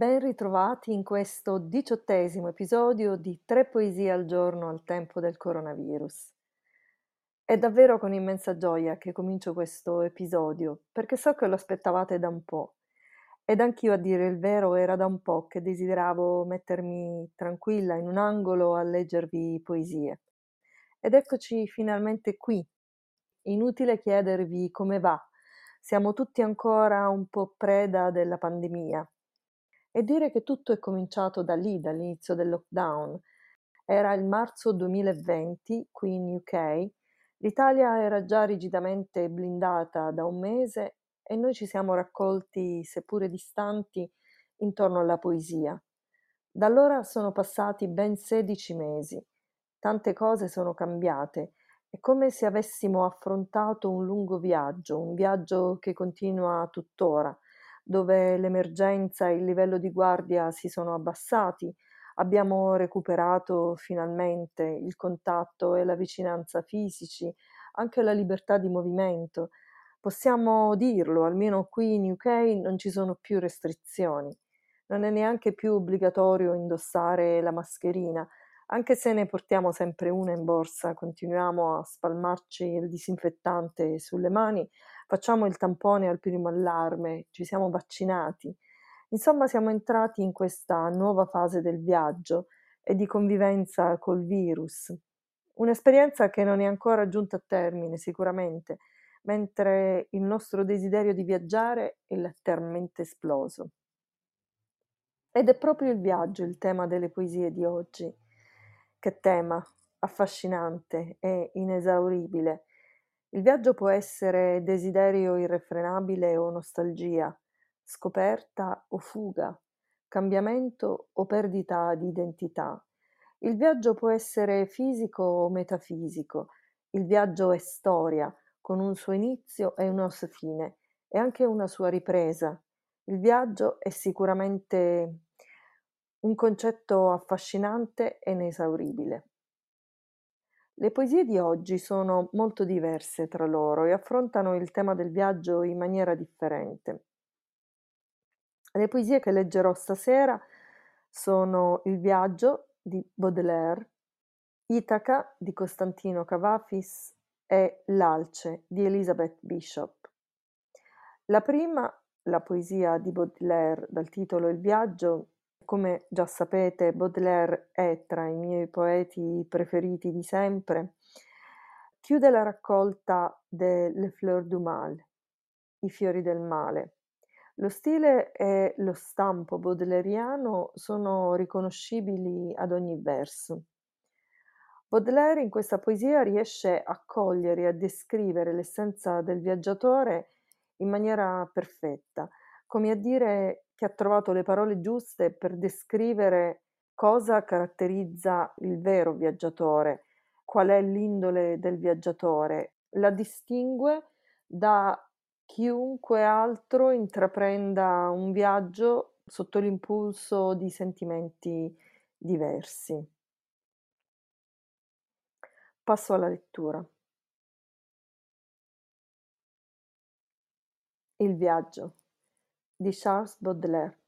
ben ritrovati in questo diciottesimo episodio di Tre poesie al giorno al tempo del coronavirus. È davvero con immensa gioia che comincio questo episodio, perché so che lo aspettavate da un po'. Ed anch'io, a dire il vero, era da un po' che desideravo mettermi tranquilla in un angolo a leggervi poesie. Ed eccoci finalmente qui. Inutile chiedervi come va. Siamo tutti ancora un po' preda della pandemia. E dire che tutto è cominciato da lì, dall'inizio del lockdown. Era il marzo 2020 qui in UK. L'Italia era già rigidamente blindata da un mese e noi ci siamo raccolti, seppure distanti, intorno alla poesia. Da allora sono passati ben 16 mesi. Tante cose sono cambiate. È come se avessimo affrontato un lungo viaggio, un viaggio che continua tuttora dove l'emergenza e il livello di guardia si sono abbassati, abbiamo recuperato finalmente il contatto e la vicinanza fisici, anche la libertà di movimento. Possiamo dirlo, almeno qui in UK non ci sono più restrizioni. Non è neanche più obbligatorio indossare la mascherina, anche se ne portiamo sempre una in borsa, continuiamo a spalmarci il disinfettante sulle mani, facciamo il tampone al primo allarme, ci siamo vaccinati. Insomma, siamo entrati in questa nuova fase del viaggio e di convivenza col virus. Un'esperienza che non è ancora giunta a termine, sicuramente, mentre il nostro desiderio di viaggiare è letteralmente esploso. Ed è proprio il viaggio il tema delle poesie di oggi. Che tema affascinante e inesauribile. Il viaggio può essere desiderio irrefrenabile o nostalgia, scoperta o fuga, cambiamento o perdita di identità. Il viaggio può essere fisico o metafisico. Il viaggio è storia, con un suo inizio e una sua fine, e anche una sua ripresa. Il viaggio è sicuramente un concetto affascinante e inesauribile. Le poesie di oggi sono molto diverse tra loro e affrontano il tema del viaggio in maniera differente. Le poesie che leggerò stasera sono Il viaggio di Baudelaire, Itaca di Costantino Cavafis e L'alce di Elizabeth Bishop. La prima, la poesia di Baudelaire dal titolo Il viaggio, come già sapete, Baudelaire è tra i miei poeti preferiti di sempre. Chiude la raccolta de Le Fleurs du Mal, I fiori del male. Lo stile e lo stampo baudeleriano sono riconoscibili ad ogni verso. Baudelaire in questa poesia riesce a cogliere e a descrivere l'essenza del viaggiatore in maniera perfetta, come a dire che ha trovato le parole giuste per descrivere cosa caratterizza il vero viaggiatore, qual è l'indole del viaggiatore, la distingue da chiunque altro intraprenda un viaggio sotto l'impulso di sentimenti diversi. Passo alla lettura. Il viaggio di Charles Baudelaire.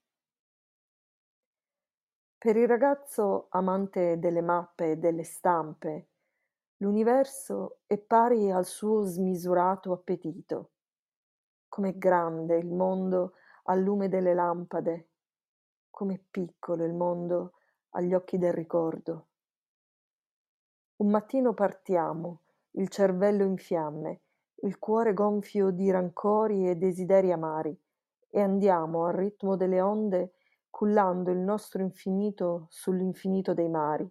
Per il ragazzo amante delle mappe e delle stampe, l'universo è pari al suo smisurato appetito. Com'è grande il mondo al lume delle lampade, com'è piccolo il mondo agli occhi del ricordo. Un mattino partiamo, il cervello in fiamme, il cuore gonfio di rancori e desideri amari, e andiamo al ritmo delle onde cullando il nostro infinito sull'infinito dei mari.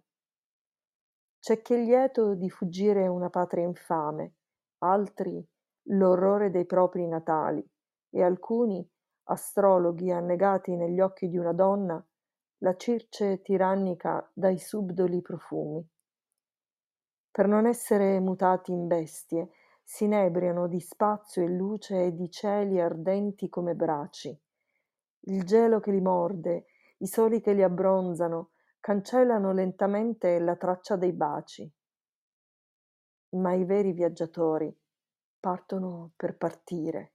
C'è chi è lieto di fuggire una patria infame, altri l'orrore dei propri natali, e alcuni, astrologhi annegati negli occhi di una donna, la circe tirannica dai subdoli profumi. Per non essere mutati in bestie, si inebriano di spazio e luce e di cieli ardenti come braci. Il gelo che li morde, i soli che li abbronzano, cancellano lentamente la traccia dei baci. Ma i veri viaggiatori partono per partire,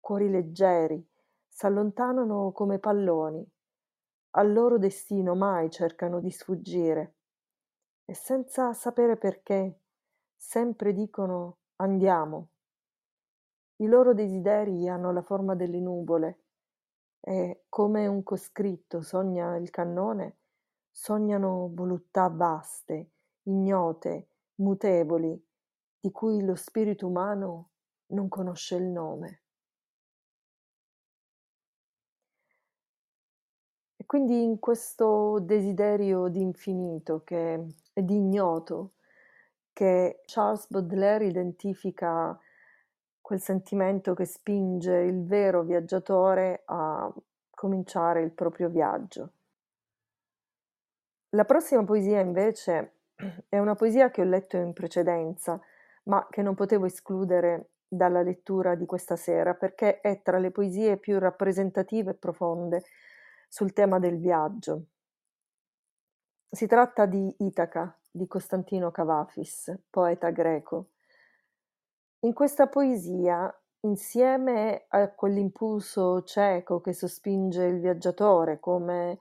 cuori leggeri, s'allontanano come palloni, al loro destino mai cercano di sfuggire e senza sapere perché sempre dicono andiamo. I loro desideri hanno la forma delle nuvole e, come un coscritto sogna il cannone, sognano voluttà vaste, ignote, mutevoli, di cui lo spirito umano non conosce il nome. E quindi in questo desiderio di infinito che è di ignoto, che Charles Baudelaire identifica quel sentimento che spinge il vero viaggiatore a cominciare il proprio viaggio. La prossima poesia invece è una poesia che ho letto in precedenza, ma che non potevo escludere dalla lettura di questa sera perché è tra le poesie più rappresentative e profonde sul tema del viaggio. Si tratta di Itaca di Costantino Cavafis, poeta greco. In questa poesia, insieme a quell'impulso cieco che sospinge il viaggiatore, come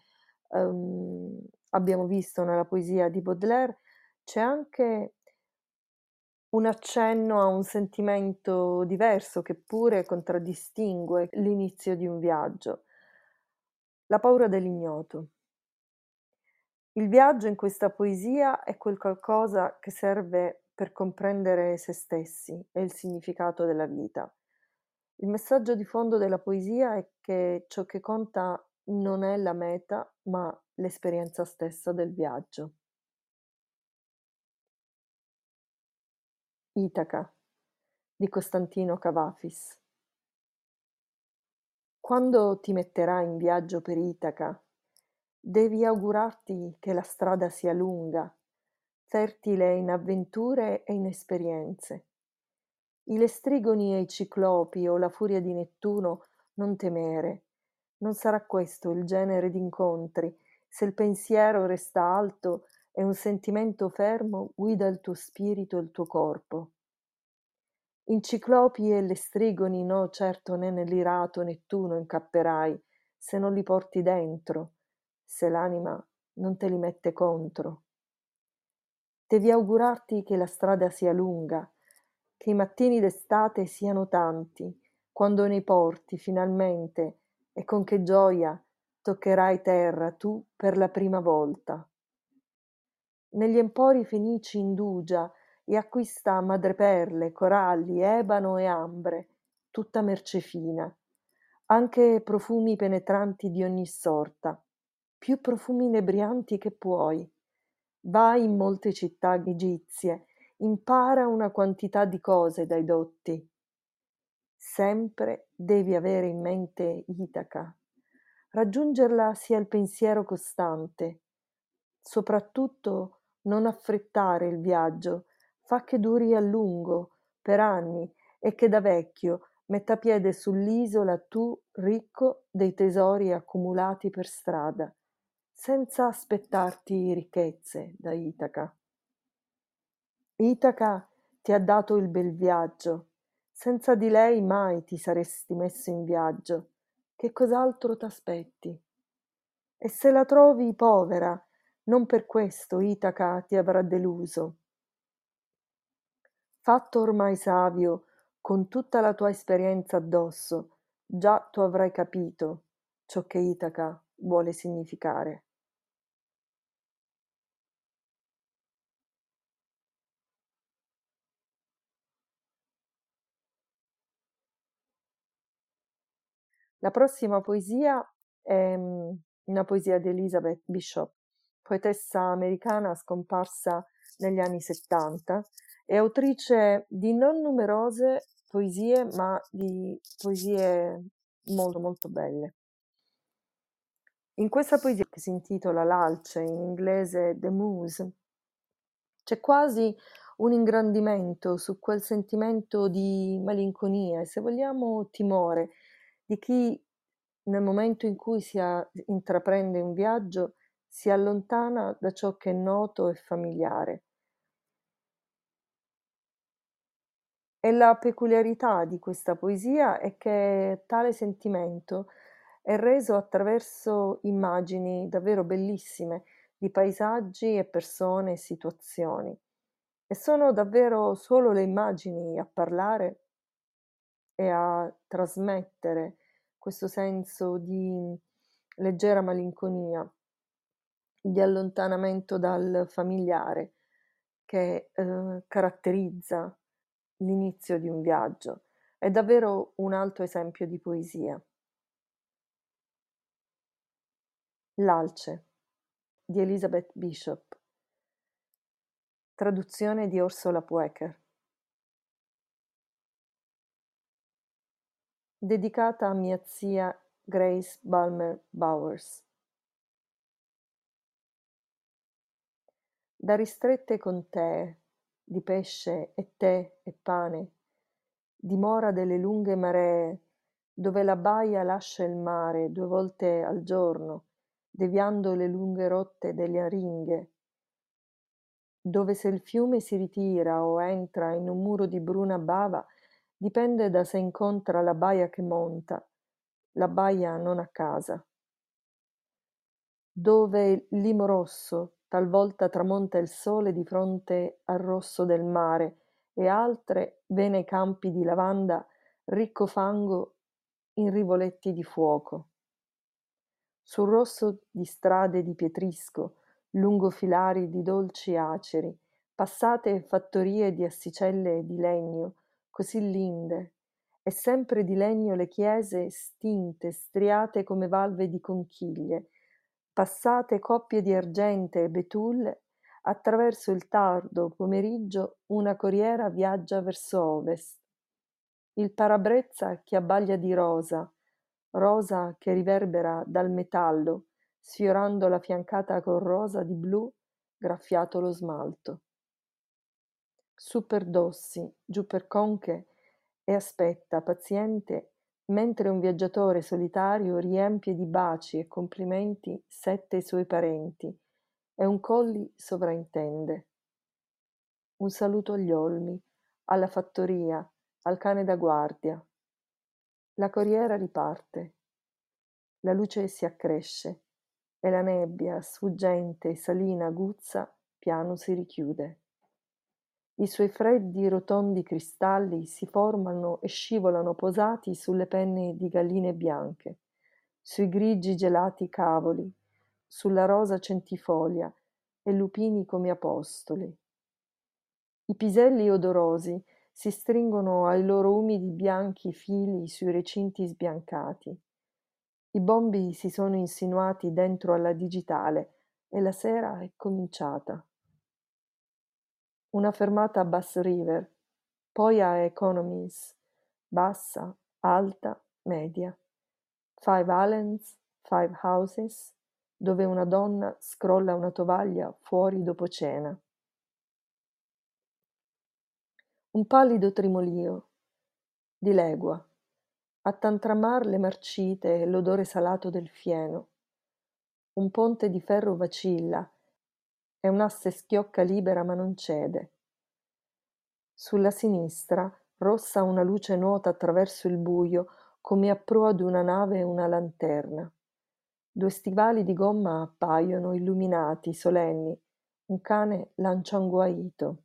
um, abbiamo visto nella poesia di Baudelaire, c'è anche un accenno a un sentimento diverso che pure contraddistingue l'inizio di un viaggio, la paura dell'ignoto. Il viaggio in questa poesia è quel qualcosa che serve per comprendere se stessi e il significato della vita. Il messaggio di fondo della poesia è che ciò che conta non è la meta, ma l'esperienza stessa del viaggio. Itaca di Costantino Cavafis Quando ti metterai in viaggio per Itaca, devi augurarti che la strada sia lunga, fertile in avventure e in esperienze. I lestrigoni e i ciclopi o la furia di Nettuno non temere. Non sarà questo il genere d'incontri, se il pensiero resta alto e un sentimento fermo guida il tuo spirito e il tuo corpo. In ciclopi e lestrigoni no certo né nell'irato Nettuno incapperai, se non li porti dentro, se l'anima non te li mette contro. Devi augurarti che la strada sia lunga, che i mattini d'estate siano tanti, quando nei porti finalmente, e con che gioia, toccherai terra tu per la prima volta. Negli empori fenici indugia e acquista madreperle, coralli, ebano e ambre, tutta merce fina, anche profumi penetranti di ogni sorta, più profumi inebrianti che puoi. Vai in molte città egizie, impara una quantità di cose dai dotti. Sempre devi avere in mente Itaca. Raggiungerla sia il pensiero costante. Soprattutto non affrettare il viaggio, fa che duri a lungo, per anni, e che da vecchio metta piede sull'isola tu ricco dei tesori accumulati per strada senza aspettarti ricchezze da Itaca. Itaca ti ha dato il bel viaggio, senza di lei mai ti saresti messo in viaggio. Che cos'altro t'aspetti? E se la trovi povera, non per questo Itaca ti avrà deluso. Fatto ormai savio, con tutta la tua esperienza addosso, già tu avrai capito ciò che Itaca vuole significare. La prossima poesia è mm, una poesia di Elizabeth Bishop, poetessa americana scomparsa negli anni 70 e autrice di non numerose poesie, ma di poesie molto molto belle. In questa poesia che si intitola L'alce, in inglese The Muse, c'è quasi un ingrandimento su quel sentimento di malinconia e se vogliamo timore di chi nel momento in cui si a- intraprende un viaggio si allontana da ciò che è noto e familiare. E la peculiarità di questa poesia è che tale sentimento è reso attraverso immagini davvero bellissime di paesaggi e persone e situazioni. E sono davvero solo le immagini a parlare e a trasmettere questo senso di leggera malinconia, di allontanamento dal familiare che eh, caratterizza l'inizio di un viaggio. È davvero un altro esempio di poesia. L'Alce di Elizabeth Bishop. Traduzione di Orsola Puecker. Dedicata a mia zia Grace Balmer Bowers. Da ristrette contee di pesce e tè e pane, dimora delle lunghe maree, dove la baia lascia il mare due volte al giorno, deviando le lunghe rotte delle aringhe, dove se il fiume si ritira o entra in un muro di bruna bava, dipende da se incontra la baia che monta, la baia non a casa. Dove limo rosso talvolta tramonta il sole di fronte al rosso del mare e altre vene campi di lavanda ricco fango in rivoletti di fuoco sul rosso di strade di pietrisco lungo filari di dolci aceri passate fattorie di assicelle di legno così linde e sempre di legno le chiese stinte striate come valve di conchiglie passate coppie di argente e betulle attraverso il tardo pomeriggio una corriera viaggia verso ovest il parabrezza che abbaglia di rosa rosa che riverbera dal metallo, sfiorando la fiancata corrosa di blu graffiato lo smalto. Su per Dossi, giù per Conche e aspetta, paziente, mentre un viaggiatore solitario riempie di baci e complimenti sette suoi parenti e un colli sovraintende. Un saluto agli olmi, alla fattoria, al cane da guardia, la corriera riparte. La luce si accresce e la nebbia, sfuggente e salina aguzza, piano si richiude. I suoi freddi, rotondi cristalli si formano e scivolano posati sulle penne di galline bianche, sui grigi gelati cavoli, sulla rosa centifolia e lupini come apostoli. I piselli odorosi si stringono ai loro umidi bianchi fili sui recinti sbiancati. I bombi si sono insinuati dentro alla digitale e la sera è cominciata. Una fermata a Bass River, poi a Economies, bassa, alta, media. Five Allens, Five Houses, dove una donna scrolla una tovaglia fuori dopo cena. Un pallido trimolio di legua. A tantramar le marcite e l'odore salato del fieno. Un ponte di ferro vacilla e un'asse schiocca libera ma non cede. Sulla sinistra rossa una luce nuota attraverso il buio come a prua d'una nave una lanterna. Due stivali di gomma appaiono illuminati solenni. Un cane lancia un guaito.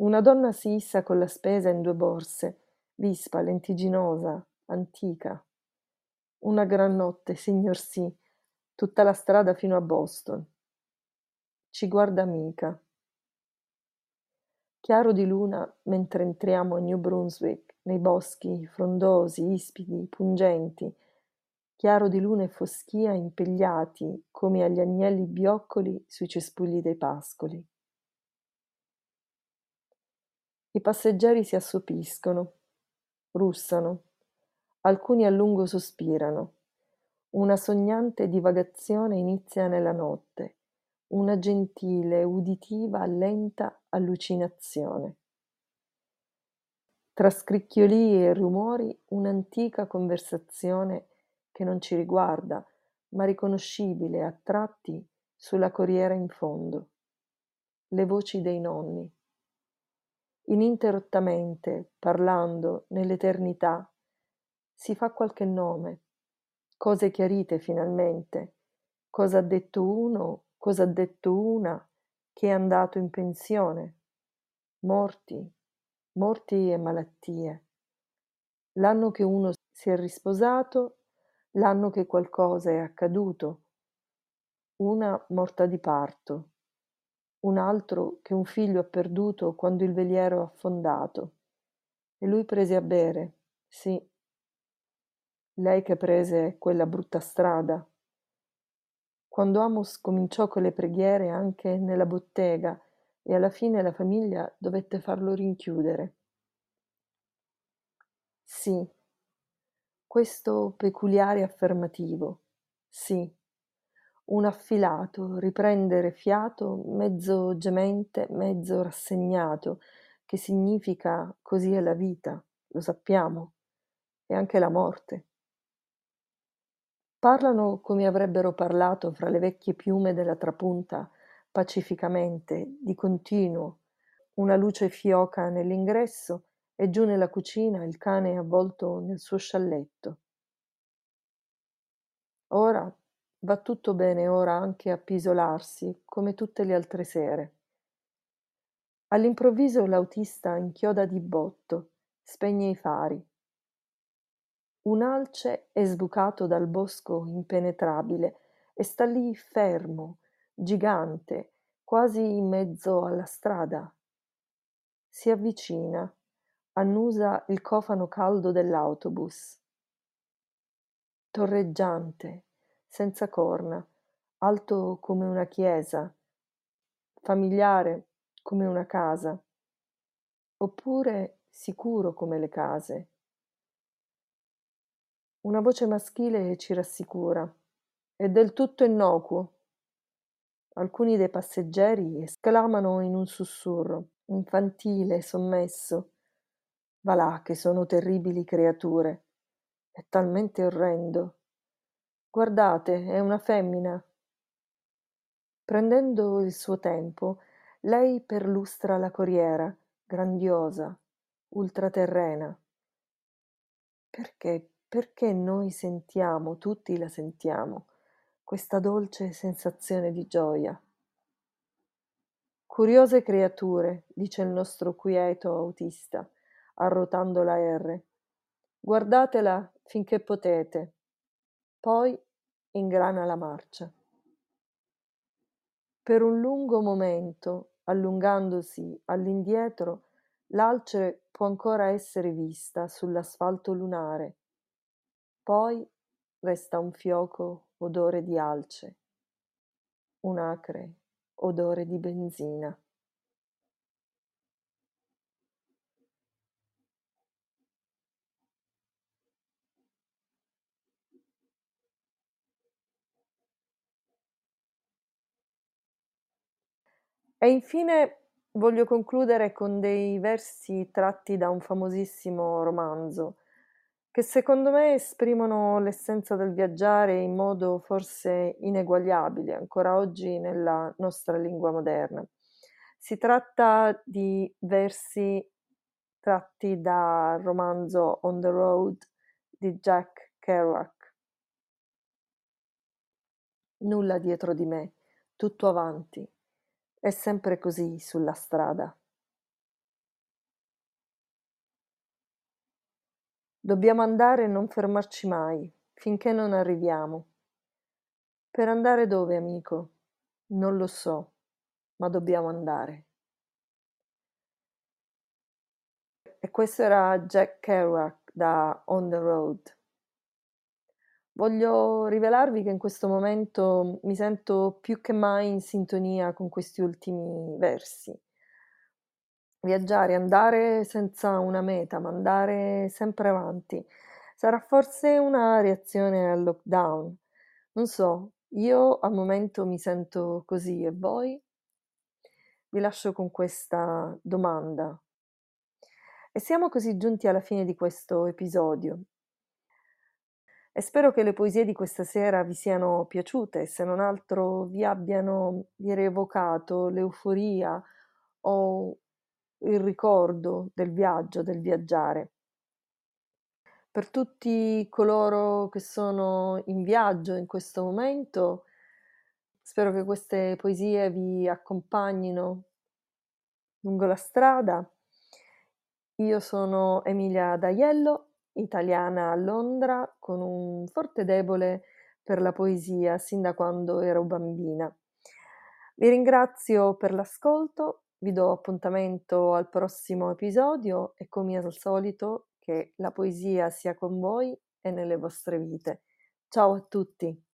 Una donna si issa con la spesa in due borse, vispa, lentigginosa, antica. Una gran notte, signor sì, tutta la strada fino a Boston. Ci guarda amica. Chiaro di luna mentre entriamo a New Brunswick, nei boschi frondosi, ispidi, pungenti, chiaro di luna e foschia impegliati come agli agnelli bioccoli sui cespugli dei pascoli. I passeggeri si assopiscono, russano, alcuni a lungo sospirano. Una sognante divagazione inizia nella notte, una gentile, uditiva, lenta allucinazione. Tra scricchiolii e rumori un'antica conversazione che non ci riguarda, ma riconoscibile a tratti sulla corriera in fondo. Le voci dei nonni ininterrottamente, parlando nell'eternità, si fa qualche nome, cose chiarite finalmente, cosa ha detto uno, cosa ha detto una, che è andato in pensione, morti, morti e malattie. L'anno che uno si è risposato, l'anno che qualcosa è accaduto, una morta di parto, un altro che un figlio ha perduto quando il veliero ha affondato. E lui prese a bere, sì. Lei che prese quella brutta strada. Quando Amos cominciò con le preghiere anche nella bottega e alla fine la famiglia dovette farlo rinchiudere. Sì, questo peculiare affermativo, sì, un affilato, riprendere fiato mezzo gemente, mezzo rassegnato, che significa così è la vita, lo sappiamo, e anche la morte. Parlano come avrebbero parlato fra le vecchie piume della trapunta, pacificamente, di continuo, una luce fioca nell'ingresso e giù nella cucina il cane avvolto nel suo scialletto. Ora va tutto bene ora anche appisolarsi, come tutte le altre sere. All'improvviso l'autista inchioda di botto, spegne i fari. Un alce è sbucato dal bosco impenetrabile e sta lì fermo, gigante, quasi in mezzo alla strada. Si avvicina, annusa il cofano caldo dell'autobus. Torreggiante, senza corna, alto come una chiesa, familiare come una casa, oppure sicuro come le case. Una voce maschile ci rassicura. È del tutto innocuo. Alcuni dei passeggeri esclamano in un sussurro, infantile, sommesso. Va là che sono terribili creature. È talmente orrendo. Guardate, è una femmina. Prendendo il suo tempo, lei perlustra la corriera, grandiosa, ultraterrena. Perché perché noi sentiamo, tutti la sentiamo, questa dolce sensazione di gioia. Curiose creature, dice il nostro quieto autista, arrotando la R. Guardatela finché potete, poi ingrana la marcia. Per un lungo momento, allungandosi all'indietro, l'alce può ancora essere vista sull'asfalto lunare, poi resta un fioco odore di alce, un acre odore di benzina. E infine voglio concludere con dei versi tratti da un famosissimo romanzo, che secondo me esprimono l'essenza del viaggiare in modo forse ineguagliabile ancora oggi nella nostra lingua moderna. Si tratta di versi tratti dal romanzo On the Road di Jack Kerouac. Nulla dietro di me, tutto avanti. È sempre così sulla strada. Dobbiamo andare e non fermarci mai, finché non arriviamo. Per andare dove, amico? Non lo so, ma dobbiamo andare. E questo era Jack Kerouac da On the Road. Voglio rivelarvi che in questo momento mi sento più che mai in sintonia con questi ultimi versi viaggiare, andare senza una meta, ma andare sempre avanti. Sarà forse una reazione al lockdown. Non so, io al momento mi sento così e voi? Vi lascio con questa domanda. E siamo così giunti alla fine di questo episodio. E spero che le poesie di questa sera vi siano piaciute, se non altro vi abbiano rievocato l'euforia o il ricordo del viaggio, del viaggiare. Per tutti coloro che sono in viaggio in questo momento, spero che queste poesie vi accompagnino lungo la strada. Io sono Emilia D'Aiello, italiana a Londra, con un forte debole per la poesia sin da quando ero bambina. Vi ringrazio per l'ascolto, vi do appuntamento al prossimo episodio e come al solito che la poesia sia con voi e nelle vostre vite. Ciao a tutti!